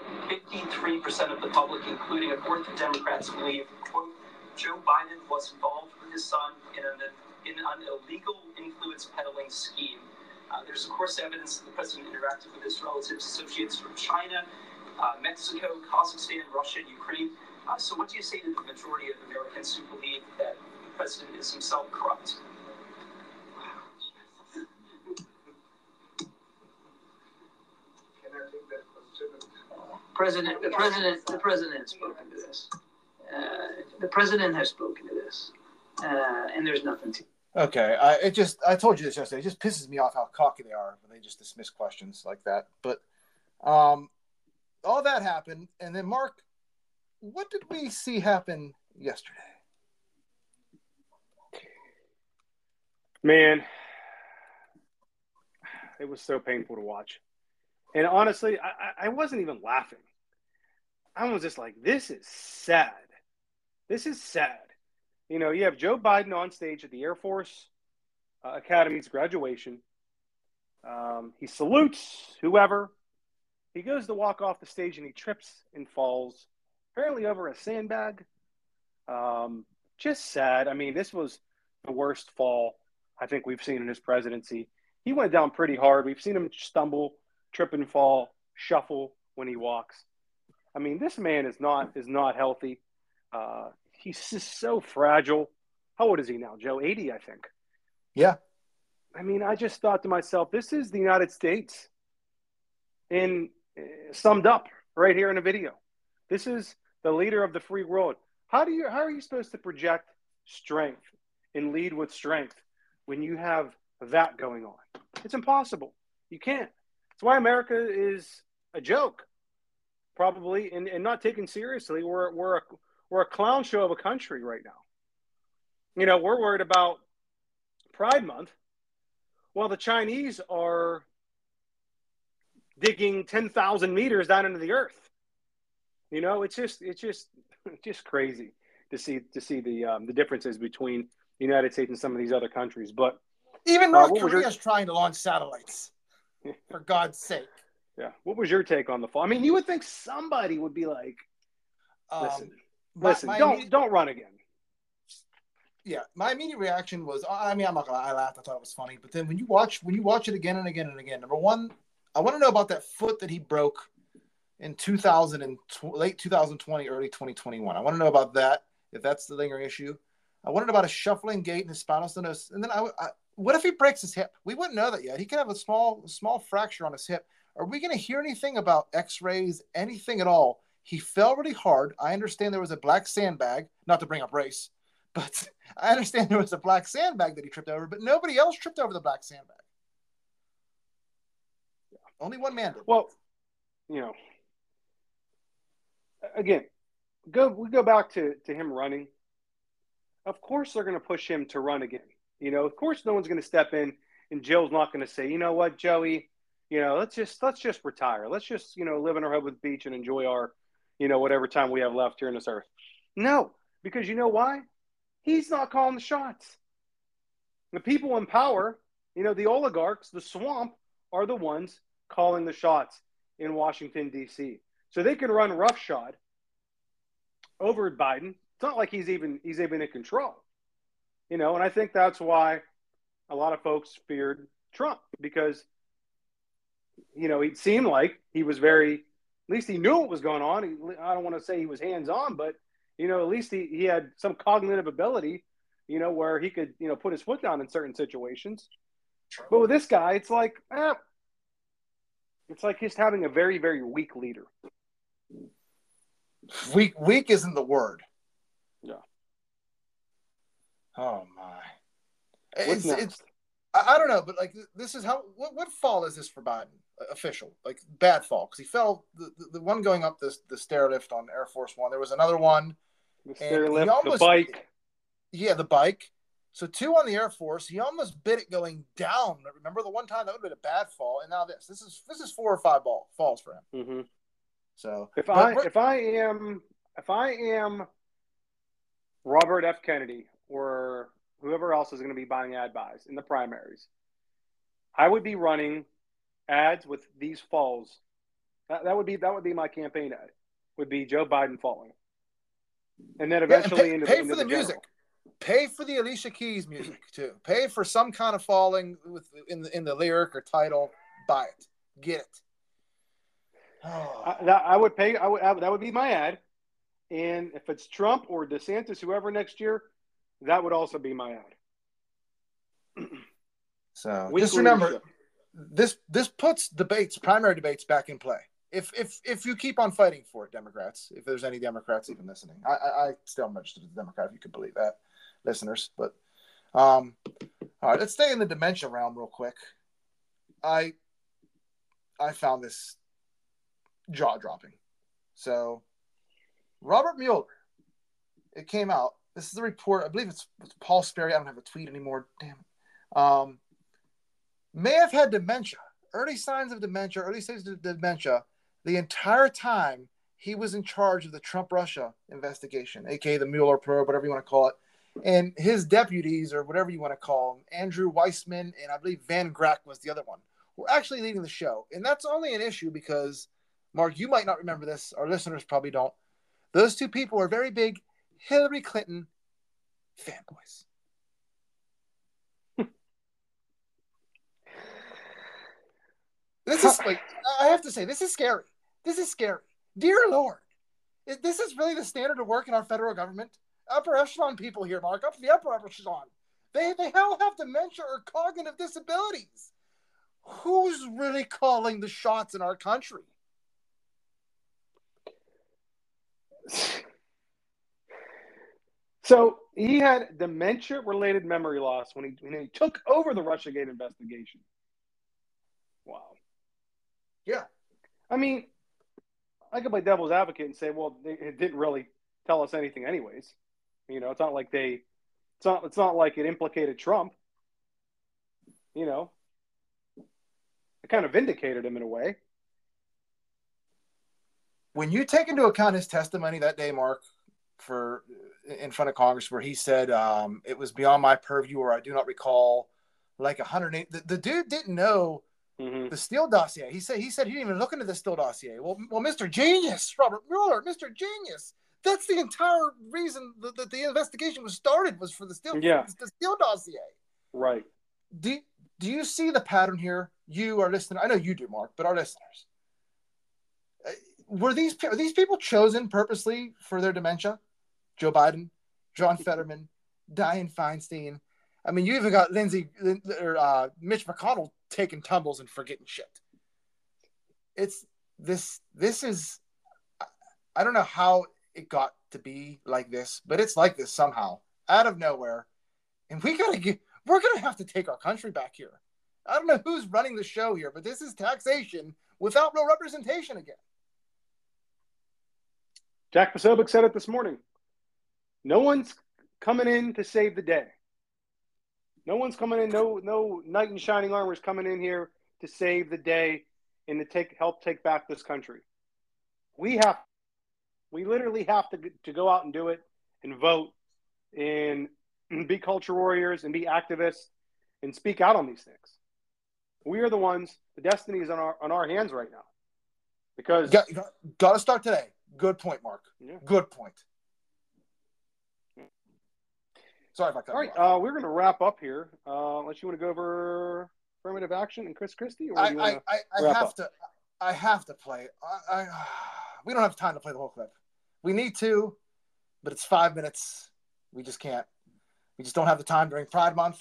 53% of the public, including a fourth of Democrats, believe, quote, Joe Biden was involved his son in an, in an illegal influence peddling scheme. Uh, there's, of course, evidence that the president interacted with his relatives, associates from China, uh, Mexico, Kazakhstan, Russia, and Ukraine. Uh, so, what do you say to the majority of Americans who believe that the president is himself corrupt. President, the president, the president has spoken to this. Uh, the president has spoken to this, uh, and there's nothing to. Okay, I it just I told you this yesterday. It just pisses me off how cocky they are when they just dismiss questions like that. But um, all that happened, and then Mark, what did we see happen yesterday? Man, it was so painful to watch. And honestly, I, I wasn't even laughing. I was just like, this is sad. This is sad. You know, you have Joe Biden on stage at the Air Force uh, Academy's graduation. Um, he salutes whoever. He goes to walk off the stage and he trips and falls, apparently over a sandbag. Um, just sad. I mean, this was the worst fall I think we've seen in his presidency. He went down pretty hard. We've seen him stumble, trip and fall, shuffle when he walks. I mean, this man is not is not healthy. Uh, he's just so fragile. How old is he now, Joe? Eighty, I think. Yeah. I mean, I just thought to myself, this is the United States, in uh, summed up right here in a video. This is the leader of the free world. How do you how are you supposed to project strength and lead with strength when you have that going on? It's impossible. You can't. That's why America is a joke, probably, and, and not taken seriously. We're, we're, a, we're a clown show of a country right now. You know, we're worried about Pride Month while the Chinese are digging 10,000 meters down into the earth. You know, it's just, it's just, it's <laughs> just crazy to see, to see the, um, the differences between the United States and some of these other countries. But Even Uh, North was Korea your- is trying to launch satellites. <laughs> For God's sake. yeah, what was your take on the fall? I mean, you would think somebody would be like, Um, listen, my- don't, don't run again. yeah, my immediate reaction was, I mean, I'm not gonna, I laughed, I thought it was funny, but then when you watch, when you watch it again and again and again, number one, I want to know about that foot that he broke in 2000 and tw- late 2020, early 2021. I want to know about that if that's the lingering issue. I know about a shuffling gait and his spinal stenosis, and then I, I, what if he breaks his hip? We wouldn't know that yet. He could have a small, small fracture on his hip. Are we going to hear anything about X-rays, anything at all? He fell really hard. I understand there was a black sandbag, not to bring up race, <laughs> but I understand there was a black sandbag that he tripped over, but nobody else tripped over the black sandbag. Only one man did. Well, you know, again, go we go back to to him running. Of course, they're going to push him to run again. You know, of course, no one's going to step in, and Joe's not going to say, you know what, Joey, you know, let's just let's just retire. Let's just you know live in our home with beach and enjoy our, you know, whatever time we have left here on this earth. No, because you know why? He's not calling the shots. The people in power, you know, the oligarchs, the swamp, are the ones calling the shots in Washington, D.C. So they can run roughshod over Biden. It's not like he's even he's even in control. You know, and I think that's why a lot of folks feared Trump because you know, it seemed like he was very least he knew what was going on. He, I don't want to say he was hands on, but you know, at least he, he had some cognitive ability, you know, where he could, you know, put his foot down in certain situations. But with this guy, it's like, eh, it's like just having a very, very weak leader. Weak, weak isn't the word. Yeah. Oh my. What's It's, next? it's I, I don't know, but like this is how what, what fall is this for Biden? Uh, Official, like bad fall because he fell the, the, the one going up this the stair lift on Air Force One. There was another one, the And stair lift, almost- the bike. yeah, the bike. So two on the Air Force. He almost bit it going down. Remember the one time that would have been a bad fall, and now this. This is this is four or five ball falls for him. hmm So If I if I am if I am Robert F. Kennedy or whoever else is going to be buying ad buys in the primaries, I would be running ads with these falls. That, that would be that would be my campaign ad. Would be Joe Biden falling, and then eventually Yeah, and pay, into pay into for the, general. music. Pay for the Alicia Keys music too. Pay for some kind of falling with in the in the lyric or title. Buy it. Get it. Oh. <sighs> I, that, I would pay. I would, I would. That would be my ad. And if it's Trump or DeSantis, whoever next year, that would also be my ad. <clears throat> So Weekly just remember leadership. this this puts debates, primary debates, back in play. If if if you keep on fighting for it, Democrats, if there's any Democrats even listening, I I, I still am registered as a Democrat. If you could believe that, listeners. But um, all right, let's stay in the dementia realm real quick. I I found this jaw dropping. So Robert Mueller, it came out. This is a report. I believe it's, it's Paul Sperry. I don't have a tweet anymore. Damn it. Um, may have had dementia, early signs of dementia, early stages of dementia, the entire time he was in charge of the Trump Russia investigation, aka the Mueller probe, whatever you want to call it. And his deputies, or whatever you want to call them, Andrew Weissmann and I believe Van Grack was the other one, were actually leading the show. And that's only an issue because, Mark, you might not remember this, our listeners probably don't. Those two people were very big Hillary Clinton fanboys. This is like I have to say, this is scary. This is scary. Dear Lord, this is really the standard of work in our federal government. Upper echelon people here, Mark, up the upper echelon. They they all have dementia or cognitive disabilities. Who's really calling the shots in our country? <laughs> So he had dementia related memory loss when he, when he took over the Russiagate investigation. Wow. Yeah. I mean, I could play devil's advocate and say, well, they, it didn't really tell us anything, anyways. You know, it's not like they, it's not, it's not like it implicated Trump. You know, it kind of vindicated him in a way. when you take into account his testimony that day, Mark, for in front of Congress, where he said um, it was beyond my purview, or I do not recall, like 108. The, the dude didn't know Mm-hmm. the Steele dossier. He said he said he didn't even look into the Steele dossier. Well, well, Mr. Genius, Robert Mueller, Mr. Genius. That's the entire reason that, that the investigation was started was for the Steele, Yeah. the Steele dossier. Right. Do do you see the pattern here? You are listening. I know you do, Mark, but our listeners. Uh, Were these are these people chosen purposely for their dementia? Joe Biden, John Fetterman, Dianne Feinstein. I mean, you even got Lindsey or uh, Mitch McConnell taking tumbles and forgetting shit. It's this. This is. I- I don't know how it got to be like this, but it's like this somehow out of nowhere, and we gotta get. We're gonna have to take our country back here. I don't know who's running the show here, but this is taxation without real representation again. Jack Posobiec said it this morning. No one's coming in to save the day. No one's coming in. No, no knight in shining armor is coming in here to save the day and to take help take back this country. We have, we literally have to to go out and do it and vote and <clears throat> be culture warriors and be activists and speak out on these things. We are the ones. The destiny is on our on our hands right now because Got, got, got to start today. Good point, Mark. Yeah. Good point. Sorry if I cut All off. uh, we're going to wrap up here. Uh, unless you want to go over affirmative action and Chris Christie, or I, I. I, I have up? to. I have to play. I, I, <sighs> we don't have time to play the whole clip. We need to, but it's five minutes. We just can't. We just don't have the time during Pride Month.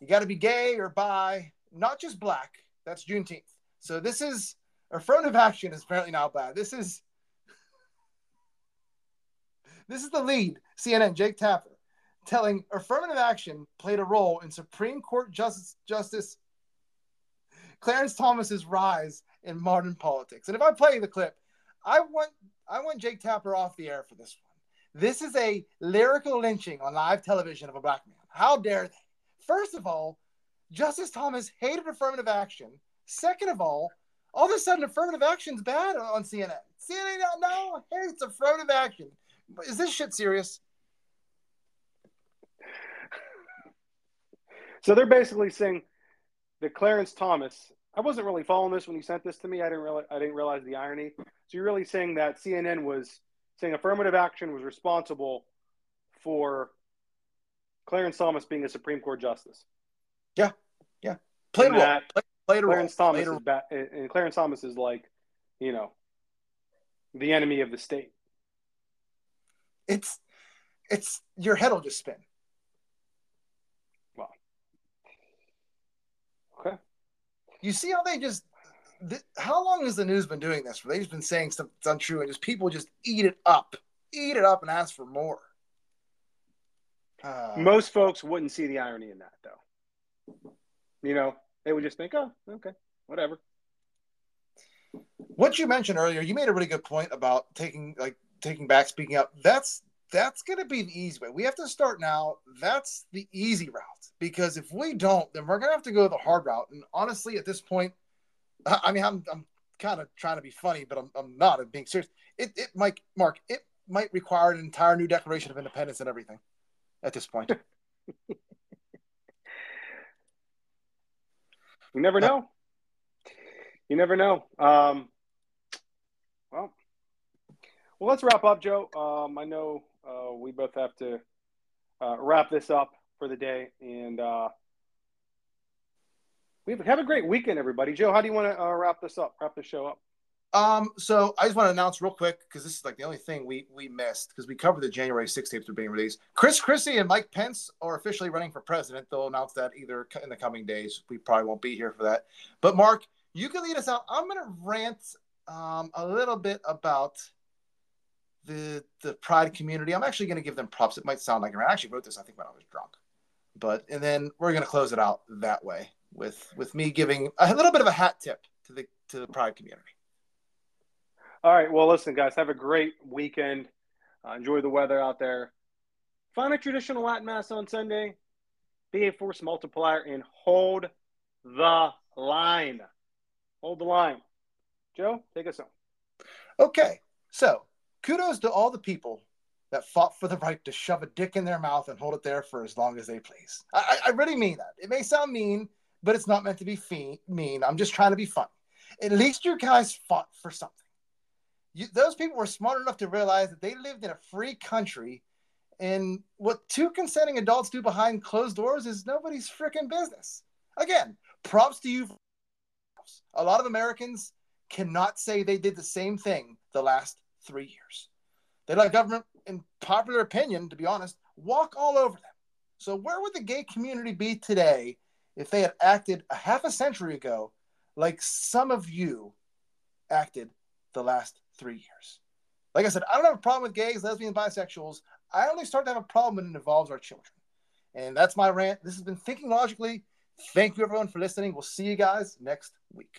You got to be gay or bi, not just black. That's Juneteenth. So this is affirmative action is apparently not bad. This is <laughs> this is the lead. CNN Jake Tapper telling affirmative action played a role in Supreme Court Justice Justice Clarence Thomas's rise in modern politics. And if I play the clip, I want I want Jake Tapper off the air for this one. This is a lyrical lynching on live television of a black man. How dare they? First of all, Justice Thomas hated affirmative action. Second of all, all of a sudden affirmative action's bad on- CNN. CNN now hates affirmative action. Is this shit serious? So they're basically saying that Clarence Thomas. I wasn't really following this when you sent this to me. I didn't realize I didn't realize the irony. So you're really saying that CNN was saying affirmative action was responsible for Clarence Thomas being a Supreme Court justice. Played a And role. that Play- Played a role. Clarence Thomas Played is ba- and Clarence Thomas is like, you know, the enemy of the state. it's it's your head will just spin. You see how they just th- how long has the news been doing this? Where they've just been saying stuff that's untrue, and just people just eat it up, eat it up, and ask for more. Uh, Most folks wouldn't see the irony in that, though. You know, they would just think, "Oh, okay, whatever." what you mentioned earlier, you made a really good point about taking like taking back, speaking up. That's that's going to be the easy way. We have to start now. That's the easy route because if we don't, then we're going to have to go the hard route. And honestly, at this point, I mean, I'm I'm kind of trying to be funny, but I'm, I'm not. I'm being serious. It it might Mark. It might require an entire new Declaration of Independence and everything. At this point, <laughs> You never know. You never know. Um, well, well, let's wrap up, Joe. Um, I know uh, we both have to uh, wrap this up for the day, and uh, we have, a great weekend, everybody. Joe, how do you want to uh, wrap this up? Wrap the show up? Um, so I just want to announce real quick because this is like the only thing we we missed because we covered the January 6th tapes are being released. Chris Christie and Mike Pence are officially running for president. They'll announce that either in the coming days. We probably won't be here for that. But Mark, you can lead us out. I'm going to rant um, a little bit about the the Pride community. I'm actually going to give them props. It might sound like I actually wrote this. I think when I was drunk, but and then we're going to close it out that way with with me giving a little bit of a hat tip to the to the Pride community. All right. Well, listen, guys, have a great weekend. Uh, enjoy the weather out there. Find a traditional Latin Mass on Sunday. Be a force multiplier and hold the line. Hold the line. Joe, take us home. Okay, so kudos to all the people that fought for the right to shove a dick in their mouth and hold it there for as long as they please. I, I really mean that. It may sound mean, but it's not meant to be mean. I'm just trying to be funny. At least you guys fought for something. You, those people were smart enough to realize that they lived in a free country, and what two consenting adults do behind closed doors is nobody's freaking business. Again, props to you. A lot of Americans cannot say they did the same thing the last three years. They let government, in popular opinion, to be honest, walk all over them. So, where would the gay community be today if they had acted a half a century ago like some of you acted the last three years? Like I said, I don't have a problem with gays, lesbians, bisexuals. I only start to have a problem when it involves our children. And that's my rant. This has been Thinking Logically. Thank you, everyone, for listening. We'll see you guys next week.